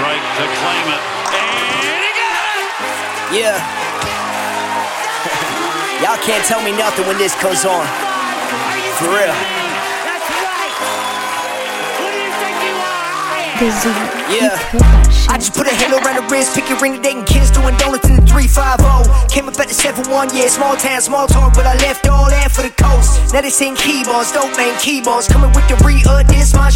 strike to claim it. And he got it! Yeah. Y'all can't tell me nothing when this goes on. For real. Yeah. I just put a halo around the wrist, pick your ring today, and kids doing donuts in the 350. Came up at the 7-1, yeah, small town, small talk, but I left all that for the coast. Now they sing keyboards, dope man keyboards, coming with the re-uh, this my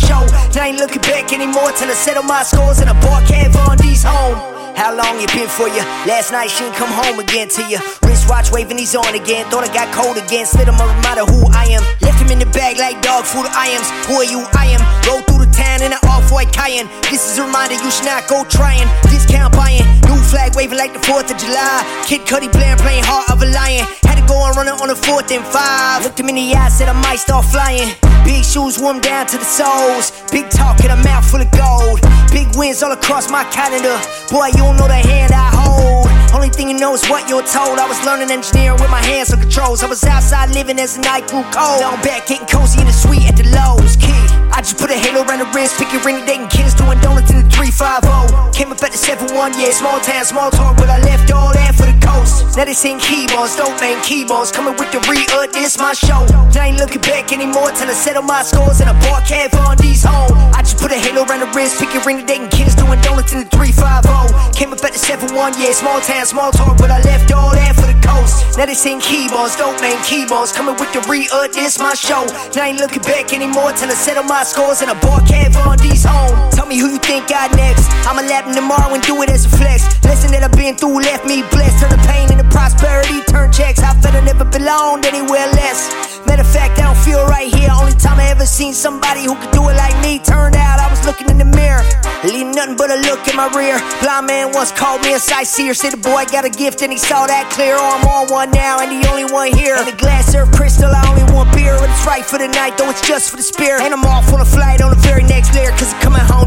I ain't looking back anymore till I settle my scores and I bought Kat Von D's home. How long it been for you? Last night she ain't come home again to you. Wristwatch waving, he's on again. Thought I got cold again. Slid him a reminder who I am. Left him in the bag like dog food. I am. Who are you? I am. Roll through the town in an off-white Cayenne. This is a reminder you should not go trying. Discount buying. New flag waving like the 4th of July. Kid Cudi playing, playing heart of a lion. Had to go and run it on the 4th and 5. Looked him in the eye, said I might start flying. Big shoes warm down to the soles. Big talk in a mouth full of gold. Big wins all across my calendar. Boy, you don't know the hand I hold. Only thing you know is what you're told. I was learning engineering with my hands on controls. I was outside living as the night grew cold. Now I'm back getting cozy in the suite at the Loews. Kid, I just put a halo around the wrist. Pick your ring and kids doing donuts in the 350. Came up at the 7-1, yeah, small town, small talk, but I left all that for the coast. Now they sing keyboards, dope man keyboards. Coming with the re-uh, this my show. Now I ain't looking back anymore till I settle my scores and I bought Kat Von D's home. I just put a halo around the wrist. Pick your ring and kids doing donuts in the 350. Came up at the 7-1, yeah, small town, small talk, but I left all that for the coast. Now they sing keyboards, dope man keyboards. Coming with the re-uh, this my show. Now I ain't looking back anymore till I settle my scores and I bought Kat Von D's home. Tell me who you think got next. I'ma lap tomorrow and do it as a flex. Lesson that I've been through left me blessed. Turn the pain into prosperity, turn checks. I felt I never belonged anywhere I seen somebody who could do it like me. Turned out I was looking in the mirror. Leave nothing but a look in my rear. Blind man once called me a sightseer. Said the boy got a gift and he saw that clear. Oh, I'm on one now and the only one here. The glass served crystal, I only want beer. But it's right for the night, though it's just for the spirit. And I'm off on a flight on the very next layer. Cause I'm coming home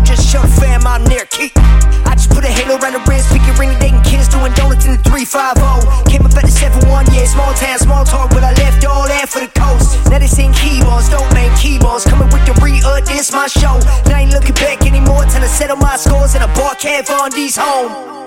settle my scores and I bought Kat Von D's home.